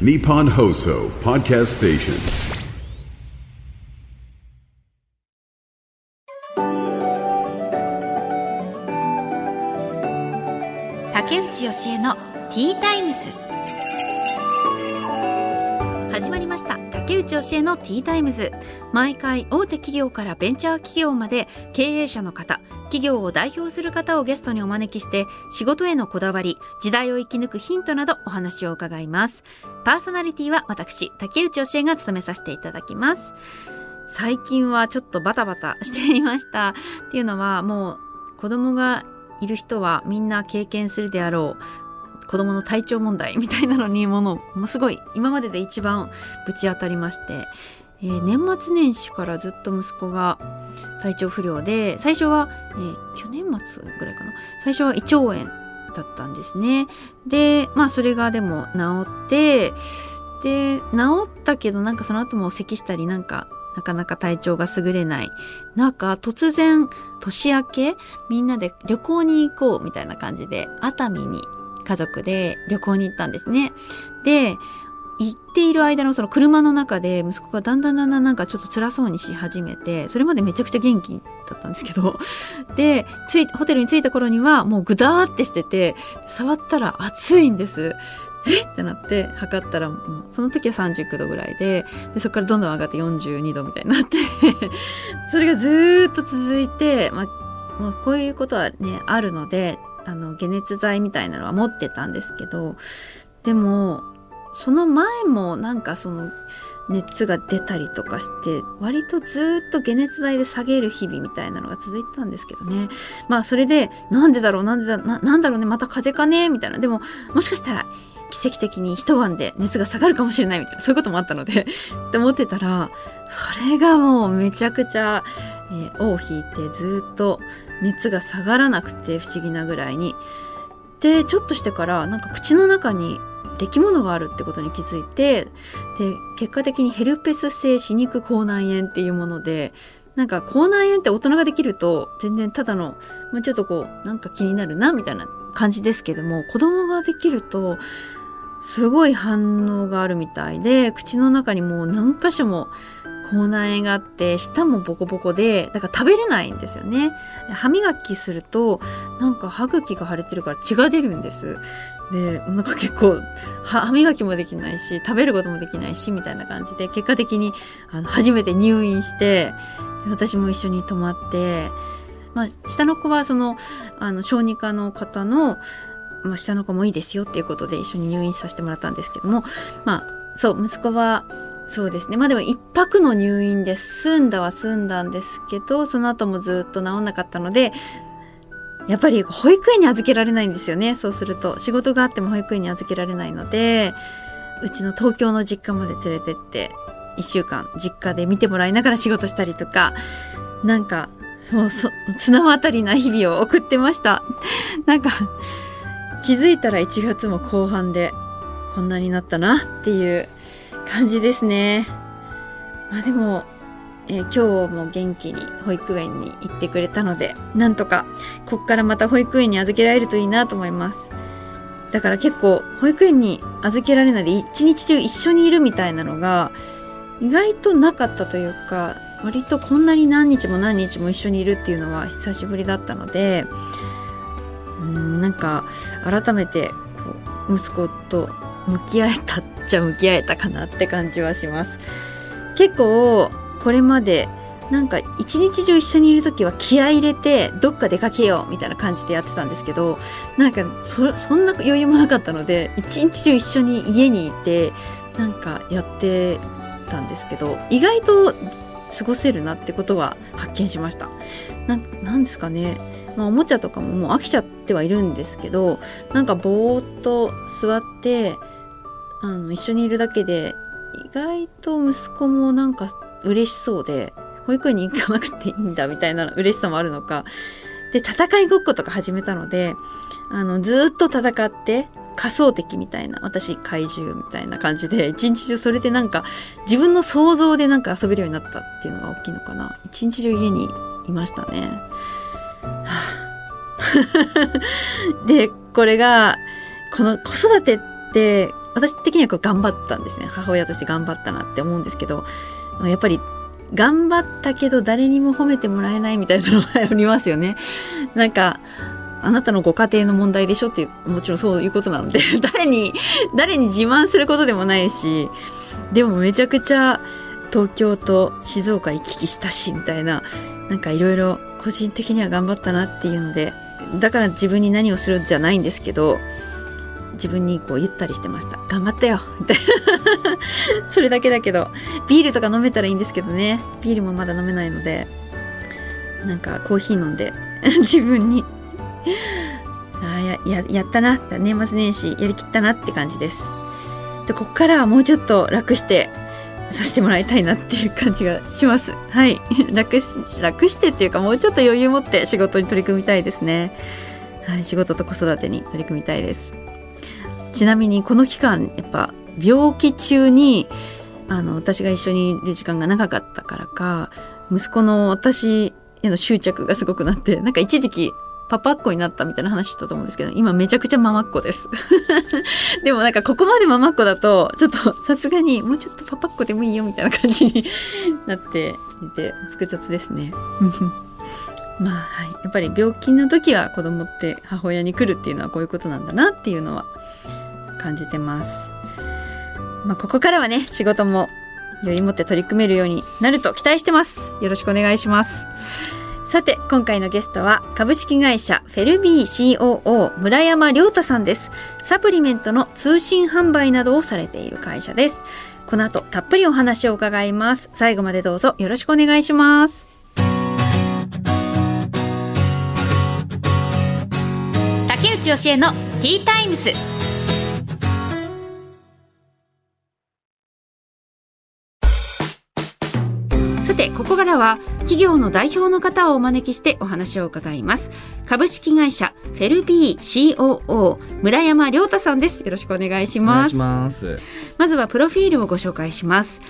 Nippon Hoso Podcast Station. 竹内義恵のティータイムス始まりました。竹内義恵のティータイムズ毎回大手企業からベンチャー企業まで経営者の方企業を代表する方をゲストにお招きして仕事へのこだわり時代を生き抜くヒントなどお話を伺います。パーソナリティは私竹内義恵が務めさせていただきます。最近はちょっとバタバタしていましたっていうのはもう子供がいる人はみんな経験するであろう。子供の体調問題みたいなのにものもすごい今までで一番ぶち当たりまして、えー年末年始からずっと息子が体調不良で最初は、えー去年末ぐらいかな。最初は胃腸炎だったんですね。でまあそれがでも治ってで治ったけどなんかその後も咳したりなんかなかなか体調が優れない。中突然年明けみんなで旅行に行こうみたいな感じで熱海に家族で旅行に行ったんですね。で行っている間のその車の中で息子がだんだんだんだんなんかちょっと辛そうにし始めてそれまでめちゃくちゃ元気だったんですけどでついホテルに着いた頃にはもうグダーってしてて触ったら暑いんです。え？ってなって測ったらもうその時は39度ぐらいででそこからどんどん上がって42度みたいになって それがずーっと続いて、まあ、もうこういうことはねあるのであの解熱剤みたいなのは持ってたんですけどでもその前もなんかその熱が出たりとかして割とずっと解熱剤で下げる日々みたいなのが続いてたんですけどね。まあそれでなんでだろうなんでだななんだろうねまた風邪かねみたいな。でももしかしたら奇跡的に一晩で熱が下がるかもしれないみたいなそういうこともあったので って思ってたらそれがもうめちゃくちゃ、えー尾を引いてずっと熱が下がらなくて不思議なぐらいに。でちょっとしてからなんか口の中にできものがあるってことに気づいてで結果的にヘルペス性歯肉口内炎っていうものでなんか口内炎って大人ができると全然ただの、まあ、ちょっとこうなんか気になるなみたいな感じですけども子供ができるとすごい反応があるみたいで口の中にもう何箇所も口内炎があって舌もボコボコでだから食べれないんですよね。歯磨きするとなんか歯茎が腫れてるから血が出るんです。でなんか結構歯磨きもできないし食べることもできないしみたいな感じで結果的にあの初めて入院して私も一緒に泊まって、まあ、下の子はそのあの小児科の方の、まあ、下の子もいいですよっていうことで一緒に入院させてもらったんですけどもまあそう息子はそうですね。まあでも一泊の入院で済んだは済んだんですけどその後もずっと治んなかったのでやっぱり保育園に預けられないんですよね。そうすると。仕事があっても保育園に預けられないのでうちの東京の実家まで連れてって1週間実家で見てもらいながら仕事したりとかなんかもうそ綱渡りな日々を送ってました。なんか気づいたら1月も後半でこんなになったなっていう感じですね。まあでもえー今日も元気に保育園に行ってくれたのでなんとかこっからまた保育園に預けられるといいなと思います。だから結構保育園に預けられないで一日中一緒にいるみたいなのが意外となかったというか割とこんなに何日も何日も一緒にいるっていうのは久しぶりだったのでうんなんか改めてこう息子と向き合えたっちゃ向き合えたかなって感じはします。結構これまでなんか一日中一緒にいる時は気合い入れてどっか出かけようみたいな感じでやってたんですけどなんかそそんな余裕もなかったので一日中一緒に家にいてなんかやってたんですけど意外と過ごせるなってことは発見しました。ななんですかね、まあ、おもちゃとかももう飽きちゃってはいるんですけどなんかぼーっと座ってあの一緒にいるだけで意外と息子もなんか嬉しそうで保育園に行かなくていいんだみたいな嬉しさもあるのか。で戦いごっことか始めたのであのずっと戦って仮想敵みたいな私怪獣みたいな感じで一日中それでなんか自分の想像でなんか遊べるようになったっていうのが大きいのかな。一日中家にいましたね。はあ。でこれがこの子育てって私的には頑張ったんですね母親として頑張ったなって思うんですけどやっぱり頑張ったけど誰にも褒めてもらえないみたいなのがありますよね。なんかあなたのご家庭の問題でしょってもちろんそういうことなので 誰に誰に自慢することでもないしでもめちゃくちゃ東京と静岡行き来したしみたいななんかいろいろ個人的には頑張ったなっていうのでだから自分に何をするんじゃないんですけど自分にこう言ったりしてました。頑張ったよ。みたいなそれだけだけどビールとか飲めたらいいんですけどね。ビールもまだ飲めないのでなんかコーヒー飲んで 自分に。あやややったな年末年始やりきったなって感じです。じゃここからはもうちょっと楽してさせてもらいたいなっていう感じがします。はい。楽し楽してっていうかもうちょっと余裕持って仕事に取り組みたいですね。はい。仕事と子育てに取り組みたいです。ちなみにこの期間やっぱ病気中にあの私が一緒にいる時間が長かったからか息子の私への執着がすごくなってなんか一時期パパっ子になったみたいな話したと思うんですけど今めちゃくちゃママっ子です。でもなんかここまでママっ子だとちょっとさすがにもうちょっとパパっ子でもいいよみたいな感じになっていて複雑ですね。まあはい。やっぱり病気の時は子供って母親に来るっていうのはこういうことなんだなっていうのは感じてます。まあ、ここからはね、仕事も余裕持って取り組めるようになると期待してます。よろしくお願いします。さて、今回のゲストは株式会社フェルビー COO 村山亮太さんです。サプリメントの通信販売などをされている会社です。この後たっぷりお話を伺います。最後までどうぞよろしくお願いします。竹内義恵のティータイムス。ここからは企業の代表の方をお招きしてお話を伺います。株式会社フェルビー COO 村山亮太さんです。よろしくお願いします。まずはプロフィールをご紹介します。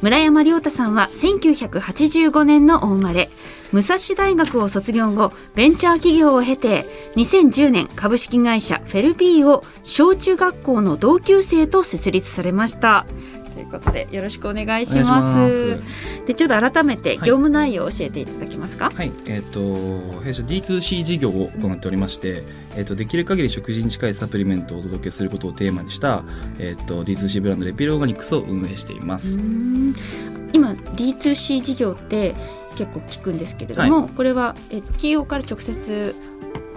村山亮太さんは1985年のお生まれ。武蔵大学を卒業後ベンチャー企業を経て2010年株式会社フェルビーを小中学校の同級生と設立されました。ということでよろしくお願いします。でちょっと改めて業務内容を教えていただけますか？はい、えっ、ー、と弊社 D2C 事業を行っておりまして、えっ、ー、とできる限り食事に近いサプリメントをお届けすることをテーマにした、えっ、ー、と D2C ブランドレピルオーガニクスを運営しています。今 D2C 事業って結構聞くんですけれども、はい、これは、えーと、企業から直接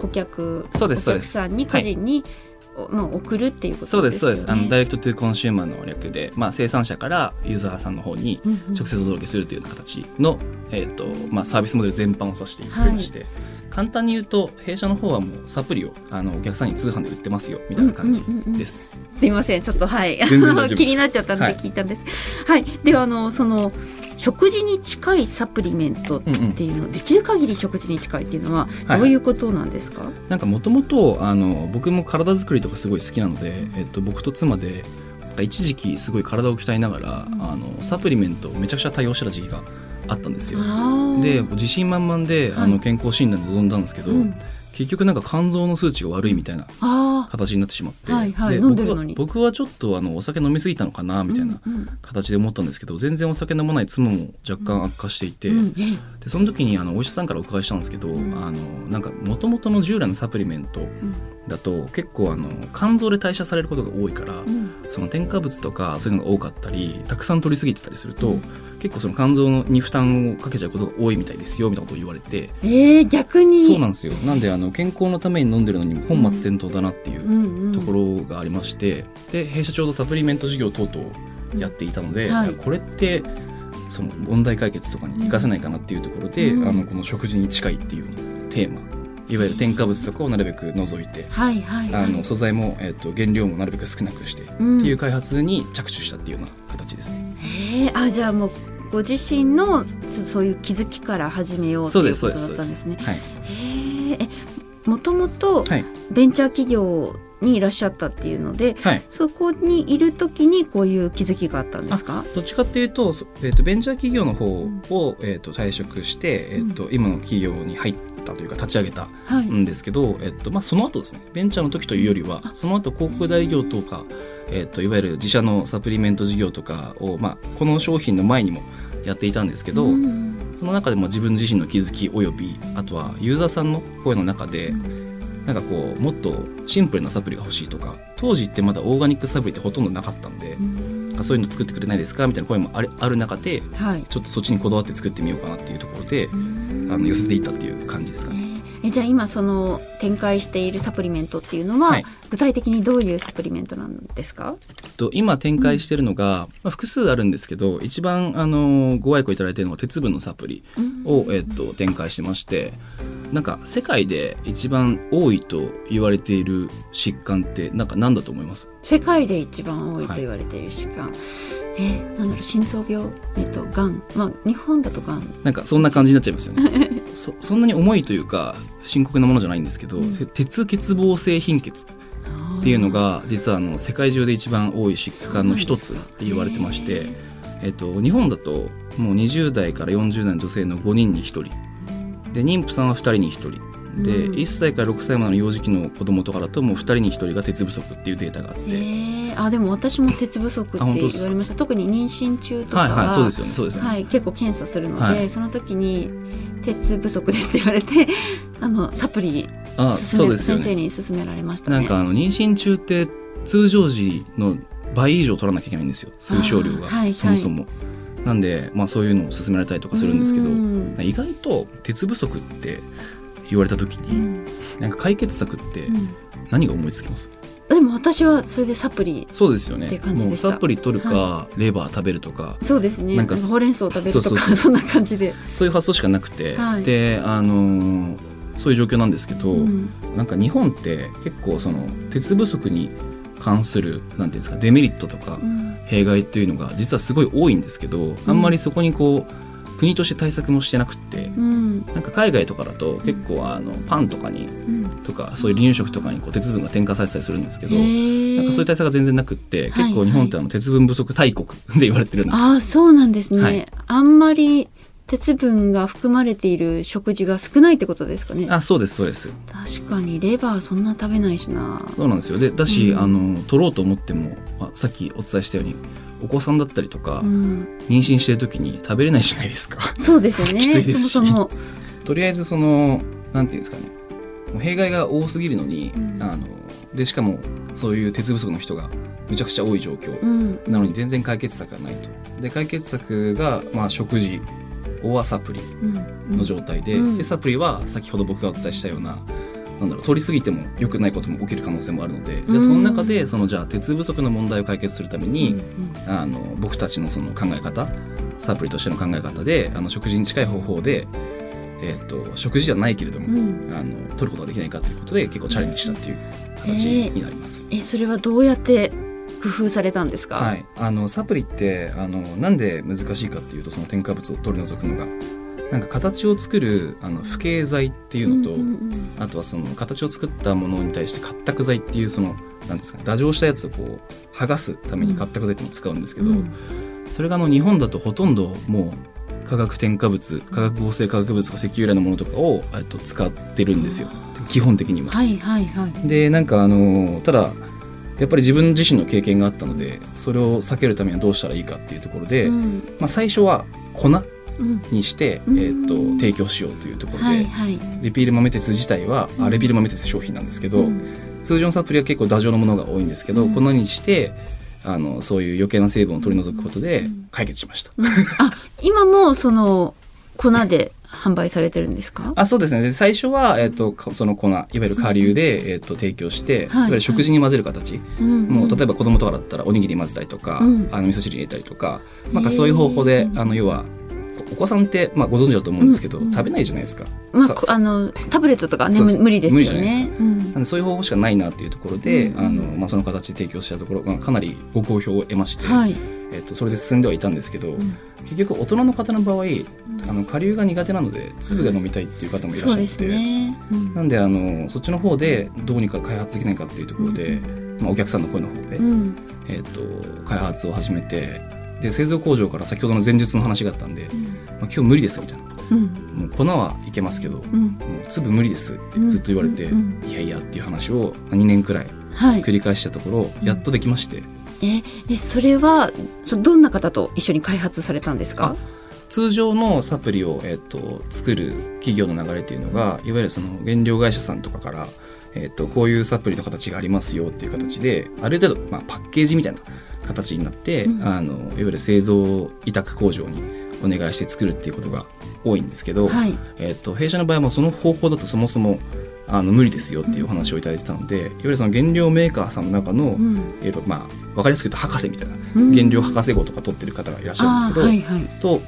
顧客そうです。お客さんに個人に、はいもう送るっていうことですよね。そうですそうです。あのダイレクトトゥコンシューマーの略で、まあ、生産者からユーザーさんの方に直接お届けするというような形の、うんうん、えーとまあ、サービスモデル全般を指していまして、はい、簡単に言うと弊社の方はもうサプリをあのお客さんに通販で売ってますよみたいな感じです、うんうん。うん、すいませんちょっとはい。気になっちゃったんで聞いたんです。はい、はい、ではあのその食事に近いサプリメントっていうの、うんうん、できる限り食事に近いっていうのはどういうことなんですか、はい、なんかもともとあの僕も体作りとかすごい好きなので、えっと、僕と妻で一時期すごい体を鍛えながら、うん、あのサプリメントをめちゃくちゃ対応してた時期があったんですよ。で自信満々で、あの健康診断に臨んだんですけど、うん。結局なんか肝臓の数値が悪いみたいな形になってしまって、はいはい、僕は僕はちょっとあのお酒飲みすぎたのかなみたいな形で思ったんですけど、うんうん、全然お酒飲まない妻も若干悪化していて、うん、でその時にあのお医者さんからお伺いしたんですけど、うん、あのなんかもともとの従来のサプリメントだと結構あの肝臓で代謝されることが多いから、その添加物とかそういうのが多かったりたくさん取りすぎてたりすると、結構その肝臓に負担をかけちゃうことが多いみたいですよみたいなことを言われて。えー、逆に。そうなんですよ。なんであの健康のために飲んでるのに本末転倒だなっていうところがありまして、で弊社ちょうどサプリメント事業等々やっていたので、はい、これってその問題解決とかに生かせないかなっていうところで、うん、あのこの食事に近いっていうテーマいわゆる添加物とかをなるべく除いて、はいはいはい、あの素材も、えーと、原料もなるべく少なくして、うん、っていう開発に着手したっていうような形ですね。へあじゃあもうご自身のそういう気づきから始めようということだったんですね。はい、えもともとベンチャー企業にいらっしゃったっていうので、はい、そこにいる時にこういう気づきがあったんですか？どっちかっていうと,、えーと、ベンチャー企業の方を、うん、えーと、退職して、えーと、うん、今の企業に入ったというか立ち上げたんですけど、はい、えーとまあ、その後ですねベンチャーの時というよりはその後広告代理業とかえっといわゆる自社のサプリメント事業とかを、まあ、この商品の前にもやっていたんですけど、うんその中でも自分自身の気づきおよびあとはユーザーさんの声の中で、なんかこうもっとシンプルなサプリが欲しいとか当時ってまだオーガニックサプリってほとんどなかったんで、なんかそういうの作ってくれないですかみたいな声もあるある中ではい。ちょっとそっちにこだわって作ってみようかなっていうところで、あの寄せていったっていう感じですかね。えじゃあ今その展開しているサプリメントっていうのは、はい。具体的にどういうサプリメントなんですか？と今展開してるのが、まあ、複数あるんですけど一番あのご愛顧いただいているのが鉄分のサプリを、えっと、展開してましてなんか世界で一番多いと言われている疾患ってなんか何だと思います？世界で一番多いと言われている疾患、えーなんだろう心臓病えっ、とがんまあ日本だとがんなんかそんな感じになっちゃいますよね。そそんなに重いというか深刻なものじゃないんですけど、て鉄欠乏性貧血っていうのが実はあの世界中で一番多い疾患の一つって言われてまして、えっと、日本だともう20代から40代の女性の5人に1人。で妊婦さんは2人に1人。で、うん。1歳から6歳までの幼児期の子供とかだともう2人に1人が鉄不足っていうデータがあって、えー、あでも私も鉄不足って言われました。特に妊娠中とかはいはいそうですよねそうですよね、はい、結構検査するので、はい。その時に鉄不足ですって言われて あのサプリあそうですよね。先生に勧められましたね。なんかあの妊娠中って通常時の倍以上取らなきゃいけないんですよ。通少量が、はいそもそも。なんで、まあ、そういうのを勧められたりとかするんですけどうん。意外と鉄不足って言われた時に、うん。なんか解決策ってうん。何が思いつきます、でも私はそれでサプリそうですよね。って感じもでした。うサプリ取るか、レバー食べるとかそうですね。なんんかほうれん草を食べるとかそんな感じで、そういう発想しかなくて、はい。であのーそういう状況なんですけど、うん。なんか日本って結構その鉄不足に関するなんていうんですかデメリットとかうん。弊害っていうのが実はすごい多いんですけど、あんまりそこにこう国として対策もしてなくって、うん。なんか海外とかだと結構あのパンとかにうんとかそういう離乳食とかにこう鉄分が添加されてたりするんですけど、なんかそういう対策が全然なくって、はい結構日本ってあの鉄分不足大国で言われてるんですよ。ああそうなんですね、はい。あんまり鉄分が含まれている食事が少ないってことですかね。あそうですそうです。確かにレバーそんな食べないしな。そうなんですよ。でだし、うん。あの取ろうと思ってもあさっきお伝えしたようにお子さんだったりとか、うん、妊娠してる時に食べれないじゃないですか。そうですよね。きついですし。そもそも。とりあえずそのなんていうんですかねもう弊害が多すぎるのに、うん。あのでしかもそういう鉄不足の人がむちゃくちゃ多い状況、うん。なのに全然解決策がないと。で解決策が、まあ、食事オアサプリうん。の状態で,、うん。でサプリは先ほど僕がお伝えしたようななんだろう取りすぎても良くないことも起きる可能性もあるので、じゃあその中でそのじゃあ鉄不足の問題を解決するために、あの僕たちのその考え方サプリとしての考え方であの食事に近い方法で、えっと食事じゃないけれども、うん。あの取ることができないかということで結構チャレンジしたっていう形になります。えそれはどうやって工夫されたんですか、はい、あのサプリってあのなんで難しいかっていうとその添加物を取り除くのが。なんか形を作るあの不経剤っていうのと、うんうんあとはその形を作ったものに対して活託剤っていうそのなんですかね打錠したやつをこう剥がすために活託剤っていうのを使うんですけど、うん。それがあの日本だとほとんどもう化学添加物化学合成化学物とか石油由来のものとかをと使ってるんですよ。基本的には。はいはいはい。でなんかあのただやっぱり自分自身の経験があったのでそれを避けるためにはどうしたらいいかっていうところで、うん。まあ、最初は粉うん。にして、うん。えー、と提供しようというところで、はいはい。レピール豆鉄自体は、あうん。レピール豆鉄商品なんですけど、うん。通常のサプリは結構ダジョウのものが多いんですけど、うん。粉にしてあのそういう余計な成分を取り除くことでうん。解決しました。うん。あ今もその粉で販売されてるんですか？あそうですね。で最初は、えー、とかその粉いわゆる顆粒で、えー、と提供して、い、わゆる食事に混ぜる形、もう例えば子供とかだったらおにぎり混ぜたりとか、うん。あの味噌汁入れたりとかなんかそういう方法で、あの要はお子さんって、まあ、ご存知だと思うんですけど、うんうん食べないじゃないですか。まああのタブレットとかね無理ですよね。うんなん。でそういう方法しかないなっていうところで、あのまあ、その形で提供したところ、まあ、かなりご好評を得まして、はい。えっと、それで進んではいたんですけど、ん。結局大人の方の場合、あの顆粒が苦手なので粒が飲みたいっていう方もいらっしゃって、ね。うん。なんであのそっちの方でどうにか開発できないかっていうところで、まあ、お客さんの声の方で、うん。えっと開発を始めてで製造工場から先ほどの前述の話があったんで、まあ、今日無理ですみたいな。うん。もう粉はいけますけど、うん。もう粒無理ですってずっと言われて、うん。いやいやっていう話を2年くらいはい。繰り返したところ、やっとできまして。ええそれはそどんな方と一緒に開発されたんですか？通常のサプリを、えっと、作る企業の流れというのがいわゆるその原料会社さんとかから、えっと、こういうサプリの形がありますよっていう形である程度、まあ、パッケージみたいな形になって、うん。あのいわゆる製造委託工場にお願いして作るっていうことが多いんですけど、はい。えっと、弊社の場合もその方法だとそもそもあの無理ですよっていうお話をいただいてたので、いわゆるその原料メーカーさんの中の、うん。いわゆるまあ分かりやすく言うと博士みたいなうん。原料博士号とか取ってる方がいらっしゃるんですけど、はいはい。と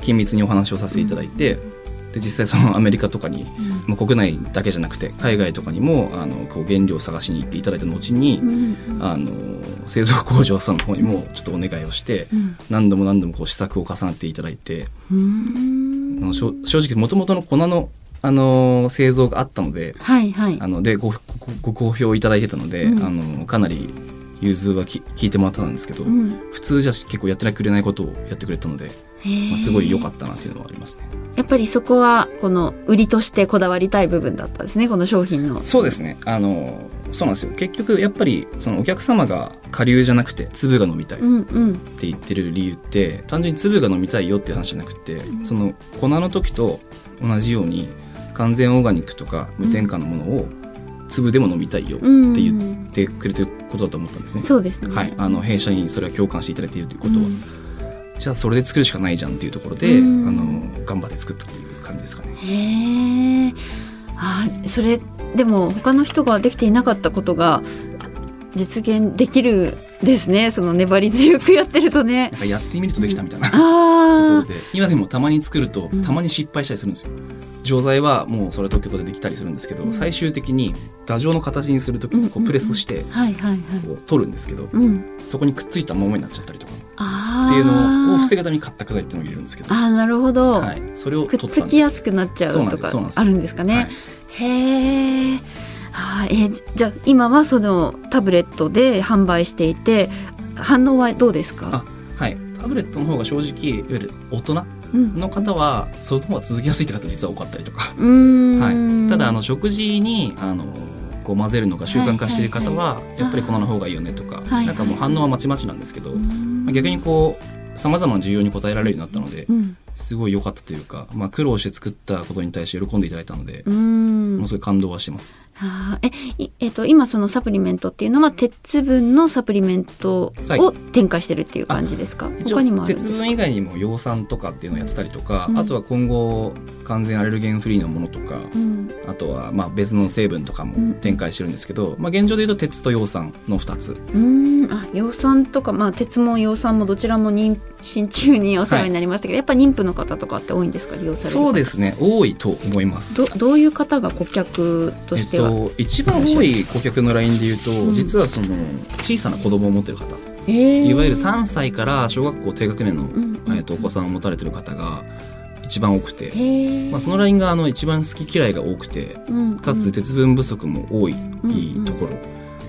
緊密にお話をさせていただいて、で実際そのアメリカとかに、もう国内だけじゃなくて海外とかにもあのこう原料を探しに行っていただいた後に、うんあの製造工場さんの方にもちょっとお願いをして、うん。何度も何度もこう試作を重ねていただいて、うん。正直もともとの粉の、あの製造があったのではいはい。あのでごごご好評いただいてたので、うん。あのかなり融通はき聞いてもらったんですけど、うん。普通じゃ結構やってくれないことをやってくれたので、まあ、すごい良かったなっていうのはありますね。やっぱりそこはこの売りとしてこだわりたい部分だったんですねこの商品の。そうですね。あのそうなんですよ。結局やっぱりそのお客様が顆粒じゃなくて粒が飲みたいっうんうん。て言ってる理由って単純に粒が飲みたいよっていう話じゃなくて、その粉の時と同じように完全オーガニックとか無添加のものを粒でも飲みたいよってうん言ってくれてることだと思ったんですね。そうですね。はい、あの弊社にそれは共感していただいているということは、じゃあそれで作るしかないじゃんっていうところで、うん。あの頑張って作ったっていう感じですかね。へえあそれでも他の人ができていなかったことが実現できるですね。その粘り強くやってるとね。やってみるとできたみたいな、ところあで今でもたまに作るとうん。たまに失敗したりするんですよ。錠剤はもうそれ東京都でできたりするんですけど、うん。最終的に打状の形にする時にこうプレスしてあはいはいはい。こう取るんですけど、うん。そこにくっついたままになっちゃったりとかあっていうのを防ぐぐために買ったく剤っていうのを入れるんですけど、あーなるほど、はい、それをくっつきやすくなっちゃそうとかあるんですかね、はい。へえあーえーじじゃあ今はそのタブレットで販売していて反応はどうですか？ブレットの方が正直いわゆる大人うん。の方はその方が続きやすいって方実は多かったりとか、はい、ただあの食事にあのこう混ぜるのが習慣化している方はやっぱり粉の方がいいよねとか、いはい。なんかもう反応はまちまちなんですけど、うん。まあ逆にこうさまざまな需要に応えられるようになったので、うん。すごい良かったというか、まあ、苦労して作ったことに対して喜んでいただいたので、うもんのすごい感動はしてます。あーえいえっと今そのサプリメントっていうのは鉄分のサプリメントはい。を展開してるっていう感じですか、一応他にも鉄分以外にも葉酸とかっていうのをやってたりとか、うん。あとは今後完全アレルゲンフリーのものとか、うん。あとはまあ別の成分とかも展開してるんですけど、まあ、現状で言うと鉄と葉酸の2つです。うん。あ葉酸とか、まあ、鉄も葉酸もどちらも妊娠中にお世話になりましたけど、やっぱ妊婦の方とかって多いんですか？利用される方そうですね多いと思います。ど。どういう方が顧客とえっしては、と、一番多い顧客のラインで言うと、うん。実はその小さな子供を持ってる方、えー。いわゆる3歳から小学校低学年の、んえっと、お子さんを持たれてる方が一番多くて、まあ、そのラインがあの一番好き嫌いが多くてうんかつ鉄分不足も多いんところ、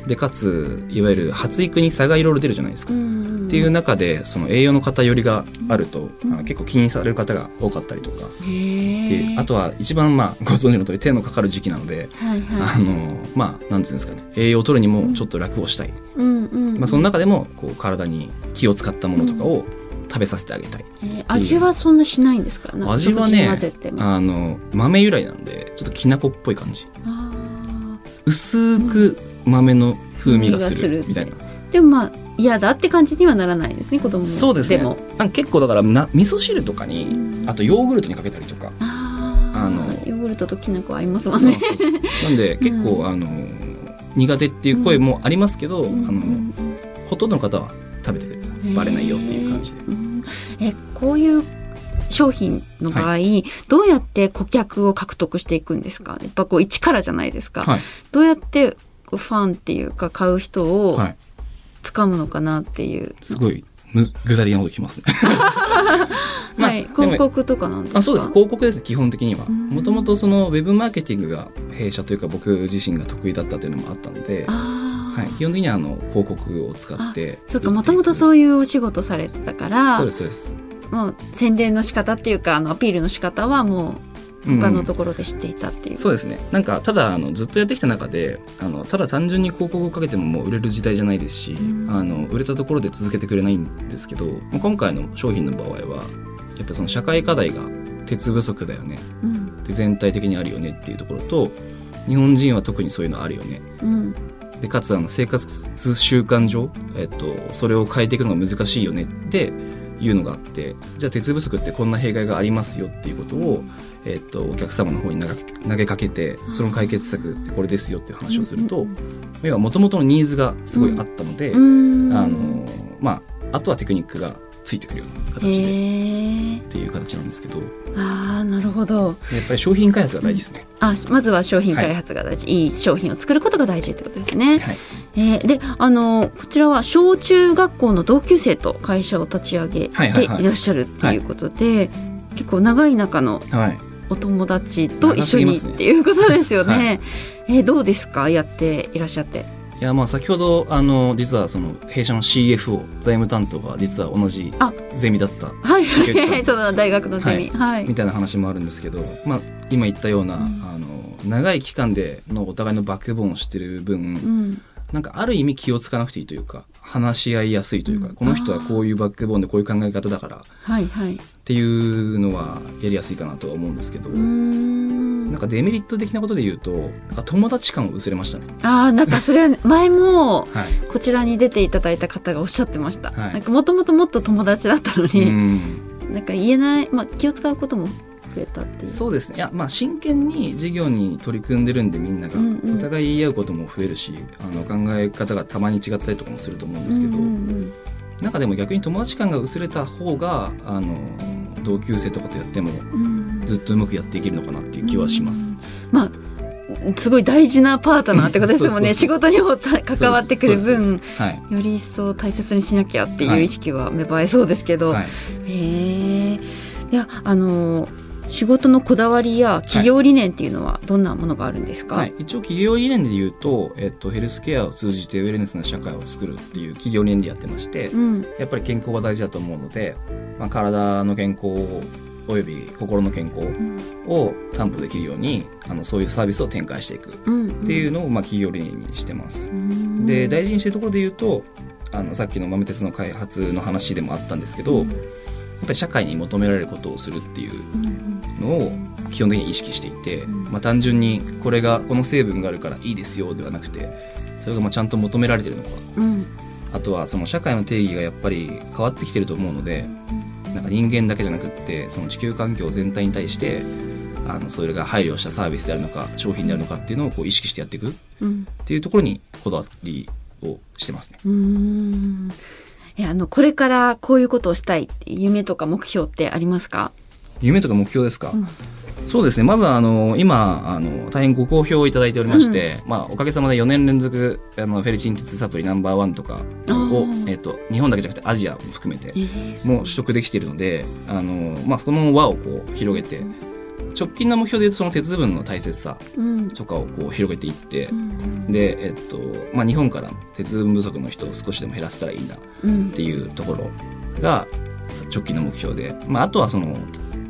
でかついわゆる発育に差がいろいろ出るじゃないですか。うんっていう中でその栄養の偏りがあると、うん。結構気にされる方が多かったりとか、へー。であとは一番まあご存知の通り手のかかる時期なので、はいはい。あのまあなんていうんですかね。栄養を取るにもちょっと楽をしたい、うんうんまあ、その中でもこう体に気を使ったものとかを食べさせてあげたい、えー味はそんなしないんですか？味はねあの豆由来なんでちょっときな粉っぽい感じ。あ薄く豆の風味がするるみたいな、ーでもまあ嫌だって感じにはならないですね子供もそうですね。結構だからな味噌汁とかに、うん。あとヨーグルトにかけたりとか。あのヨーグルトときな粉合いますもんね。なんで結構、うんあの苦手っていう声もありますけど、うん。あのほとんどの方は食べてくれるバレないよっていう感じで、うん。えこういう商品の場合、どうやって顧客を獲得していくんですか？やっぱこう一からじゃないですか、はい。どうやってファンっていうか買う人をはい掴むのかなっていう、すごいむ具体的なこときますね。まあはい広告とかなんですか？あそうです。広告です基本的には。うん。もともとそのウェブマーケティングが弊社というか僕自身が得意だったというのもあったので、はい、基本的にはあの広告を使って。そっか。もともとそういうお仕事されてたから。そうですそうです。もう宣伝の仕方っていうかあのアピールの仕方はもううん他のところで知っていたっていう、そうですね。なんかただあのずっとやってきた中であのただ単純に広告をかけてももう売れる時代じゃないですし、うん。あの売れたところで続けてくれないんですけど今回の商品の場合はやっぱその社会課題が鉄不足だよね。うん。で全体的にあるよねっていうところと日本人は特にそういうのあるよね。うん。でかつあの生活習慣上、えっと、それを変えていくのが難しいよねっていうのがあってじゃあ鉄不足ってこんな弊害がありますよっていうことを、えっと、お客様の方に投げ投げかけてその解決策ってこれですよっていう話をすると、要は元々のニーズがすごいあったので、うん。あのまあ、あとはテクニックがついてくるような形でへえっていう形なんですけど。やああなるほど。っぱり商品開発が大事ですね。あまずは商品開発が大事、い、い商品を作ることが大事ってことですね、はいえーであのこちらは小中学校の同級生と会社を立ち上げてはいはいはい。いらっしゃるっていうことで、結構長い中のはい。お友達と一緒にねっていうことですよね。はい。えーどうですか？やっていらっしゃって。いやまあ先ほどあの実はその弊社の CFO 財務担当が実は同じあ。ゼミだったはい。竹内さん。その大学のゼミ。はい。みたいな話もあるんですけど、まあ、今言ったような、うん。あの長い期間でのお互いのバックボーンをしてる分、うんなんかある意味気をつかなくていいというか話し合いやすいというか、うんこの人はこういうバックボーンでこういう考え方だからっはいはい。ていうのはやりやすいかなとは思うんですけど、なんかデメリット的なことで言うとなんか友達感を薄れましたね。ああなんかそれは前もはいこちらに出ていただいた方がおっしゃってました。はいなんかもともともっと友達だったのうに、んなんか言えないまあ気を使うことも増えたっていう。そうですね。いやまあ真剣に事業に取り組んでるんでみんなが、うんうん。お互い言い合うことも増えるしあの考え方がたまに違ったりとかもすると思うんですけど、うんうんなんかでも逆に友達感が薄れた方があの同級生とかとやってもうん。うんずっとうまくやっていけるのかなっていう気はします。まあすごい大事なパートナーってことですもんね。仕事にもた関わってくる分、はい。より一層大切にしなきゃっていはい。う意識は芽生えそうですけど、はい、へえ。いやあの仕事のこだわりや企業理念っていうのはどんなものがあるんですか？はい、一応企業理念で言うと、えっと、ヘルスケアを通じてウェルネスな社会を作るっていう企業理念でやってまして、うん。やっぱり健康が大事だと思うので、まあ、体の健康および心の健康を担保できるようにあのそういうサービスを展開していくっうん。ていうのを、まあ、企業理念にしてます。うん。で大事にしてるところで言うとあのさっきの豆鉄の開発の話でもあったんですけど、やっぱり社会に求められることをするっていううん。のを基本的に意識していて、ん。まあ、単純にこれがこの成分があるからいいですよではなくてそれがまあちゃんと求められてるのか。うん。あとはその社会の定義がやっぱり変わってきてると思うのでなんか人間だけじゃなくってその地球環境全体に対してあのそれが配慮したサービスであるのか商品であるのかっていうのをこう意識してやっていくっうん。ていうところにこだわりをしてますね。うんいやあのこれからこういうことをしたい夢とか目標ってありますか？夢とか目標ですか、うん。そうですね。まずはあの今あの大変ご好評をいただいておりまして、まあ、おかげさまで4年連続あのフェリチン鉄サプリナンバーワンとかをえっと日本だけじゃなくてアジアも含めてえーもう取得できているのであの、まあ、この輪をこう広げて直近の目標でいうとその鉄分の大切さうん。とかをこう広げていってう、んで、えっとまあ、日本から鉄分不足の人を少しでも減らせたらいいなうん。っていうところが直近の目標で、まあ、あとはその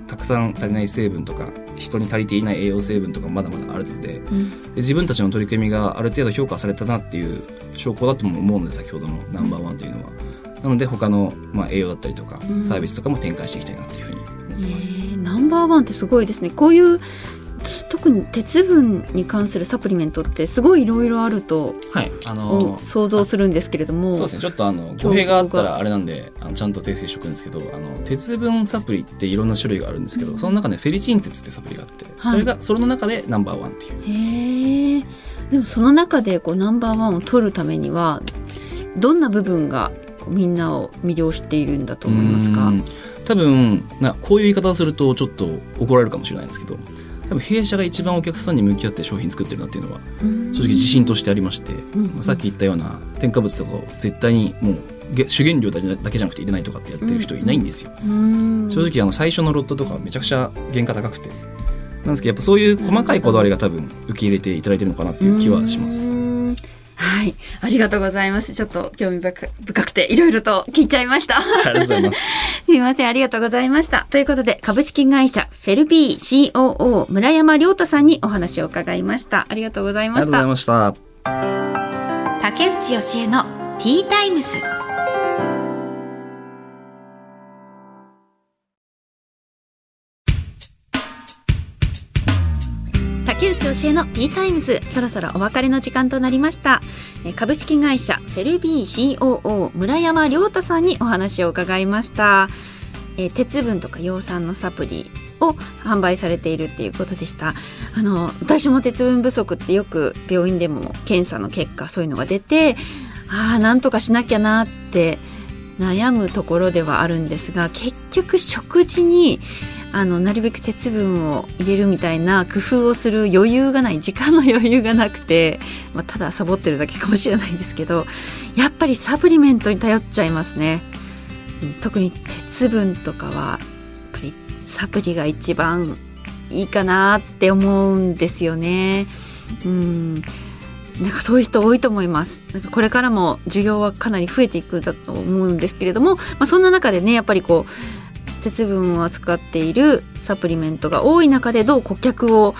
たくさん足りない成分とか人に足りていない栄養成分とかもまだまだあるのででうん。自分たちの取り組みがある程度評価されたなっていう証拠だとも思うので先ほどのナンバーワンというのは。なので他の、まあ、栄養だったりとかうん。サービスとかも展開していきたいなっていうふうに思ってます。えーナンバーワンってすごいですね。こういう特に鉄分に関するサプリメントってすごいいろいろあるとはい、あのー想像するんですけれども。そうですね。ちょっとあの語弊があったらあれなんであのちゃんと訂正しておくんですけどあの鉄分サプリっていろんな種類があるんですけど、その中でフェリチン鉄ってサプリがあって、はい。それがそれの中でナンバーワンっていう。へえでもその中でこうナンバーワンを取るためにはどんな部分がみんなを魅了しているんだと思いますか？うん多分なこういう言い方をするとちょっと怒られるかもしれないんですけど多分弊社が一番お客さんに向き合って商品作ってるなっていうのはうん正直自信としてありまして、うんまあさっき言ったような添加物とかを絶対にもうげ主原料だけじゃなくて入れないとかってやってる人いないんですよ、うん正直あの最初のロットとかはめちゃくちゃ原価高くてなんですけどやっぱそういう細かいこだわりが多分受け入れていただいてるのかなっていう気はします。うんはい、ありがとうございます。ちょっと興味深くていろいろと聞いちゃいました。ありがとうございます。すいません、ありがとうございました。ということで、株式会社フェルビー COO 村山亮太さんにお話を伺いました。ありがとうございました。ありがとうございました。竹内義恵のティータイムズ。竹内義恵の T タイムズ。そろそろお別れの時間となりました。え株式会社フェルビー COO 村山亮太さんにお話を伺いました。え鉄分とか葉酸のサプリを販売されているっていうことでした。あの私も鉄分不足ってよく病院でも検査の結果そういうのが出てああなんとかしなきゃなって悩むところではあるんですが結局食事にあのなるべく鉄分を入れるみたいな工夫をする余裕がない時間の余裕がなくて、まあ、ただサボってるだけかもしれないんですけど やっぱりサプリメントに頼っちゃいますね。特に鉄分とかはやっぱりサプリが一番いいかなって思うんですよね。うんなんかそういう人多いと思います。なんかこれからも需要はかなり増えていくだと思うんですけれども、まあ、そんな中でねやっぱりこう鉄分を扱っているサプリメントが多い中でどう顧客を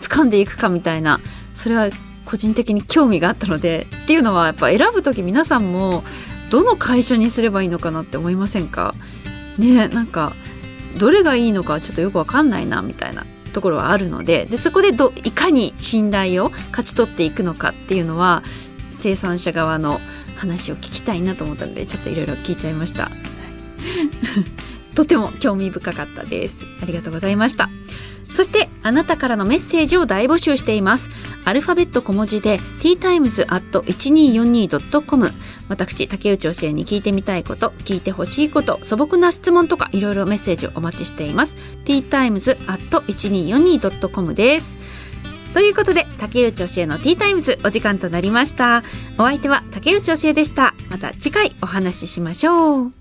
掴んでいくかみたいなそれは個人的に興味があったのでっていうのはやっぱ選ぶ時皆さんもどの会社にすればいいのかなって思いませんか？ねなんかどれがいいのかちょっとよくわかんないなみたいなところはあるのででそこでどいかに信頼を勝ち取っていくのかっていうのは生産者側の話を聞きたいなと思ったのでちょっといろいろ聞いちゃいました。とても興味深かったです。ありがとうございました。そしてあなたからのメッセージを大募集しています。アルファベット小文字で ttimes.1242.com 私竹内教えに聞いてみたいこと聞いてほしいこと素朴な質問とかいろいろメッセージをお待ちしています ttimes.1242.com ですということで竹内教えのティータイムズお時間となりましたお相手は竹内教えでしたまた次回お話ししましょう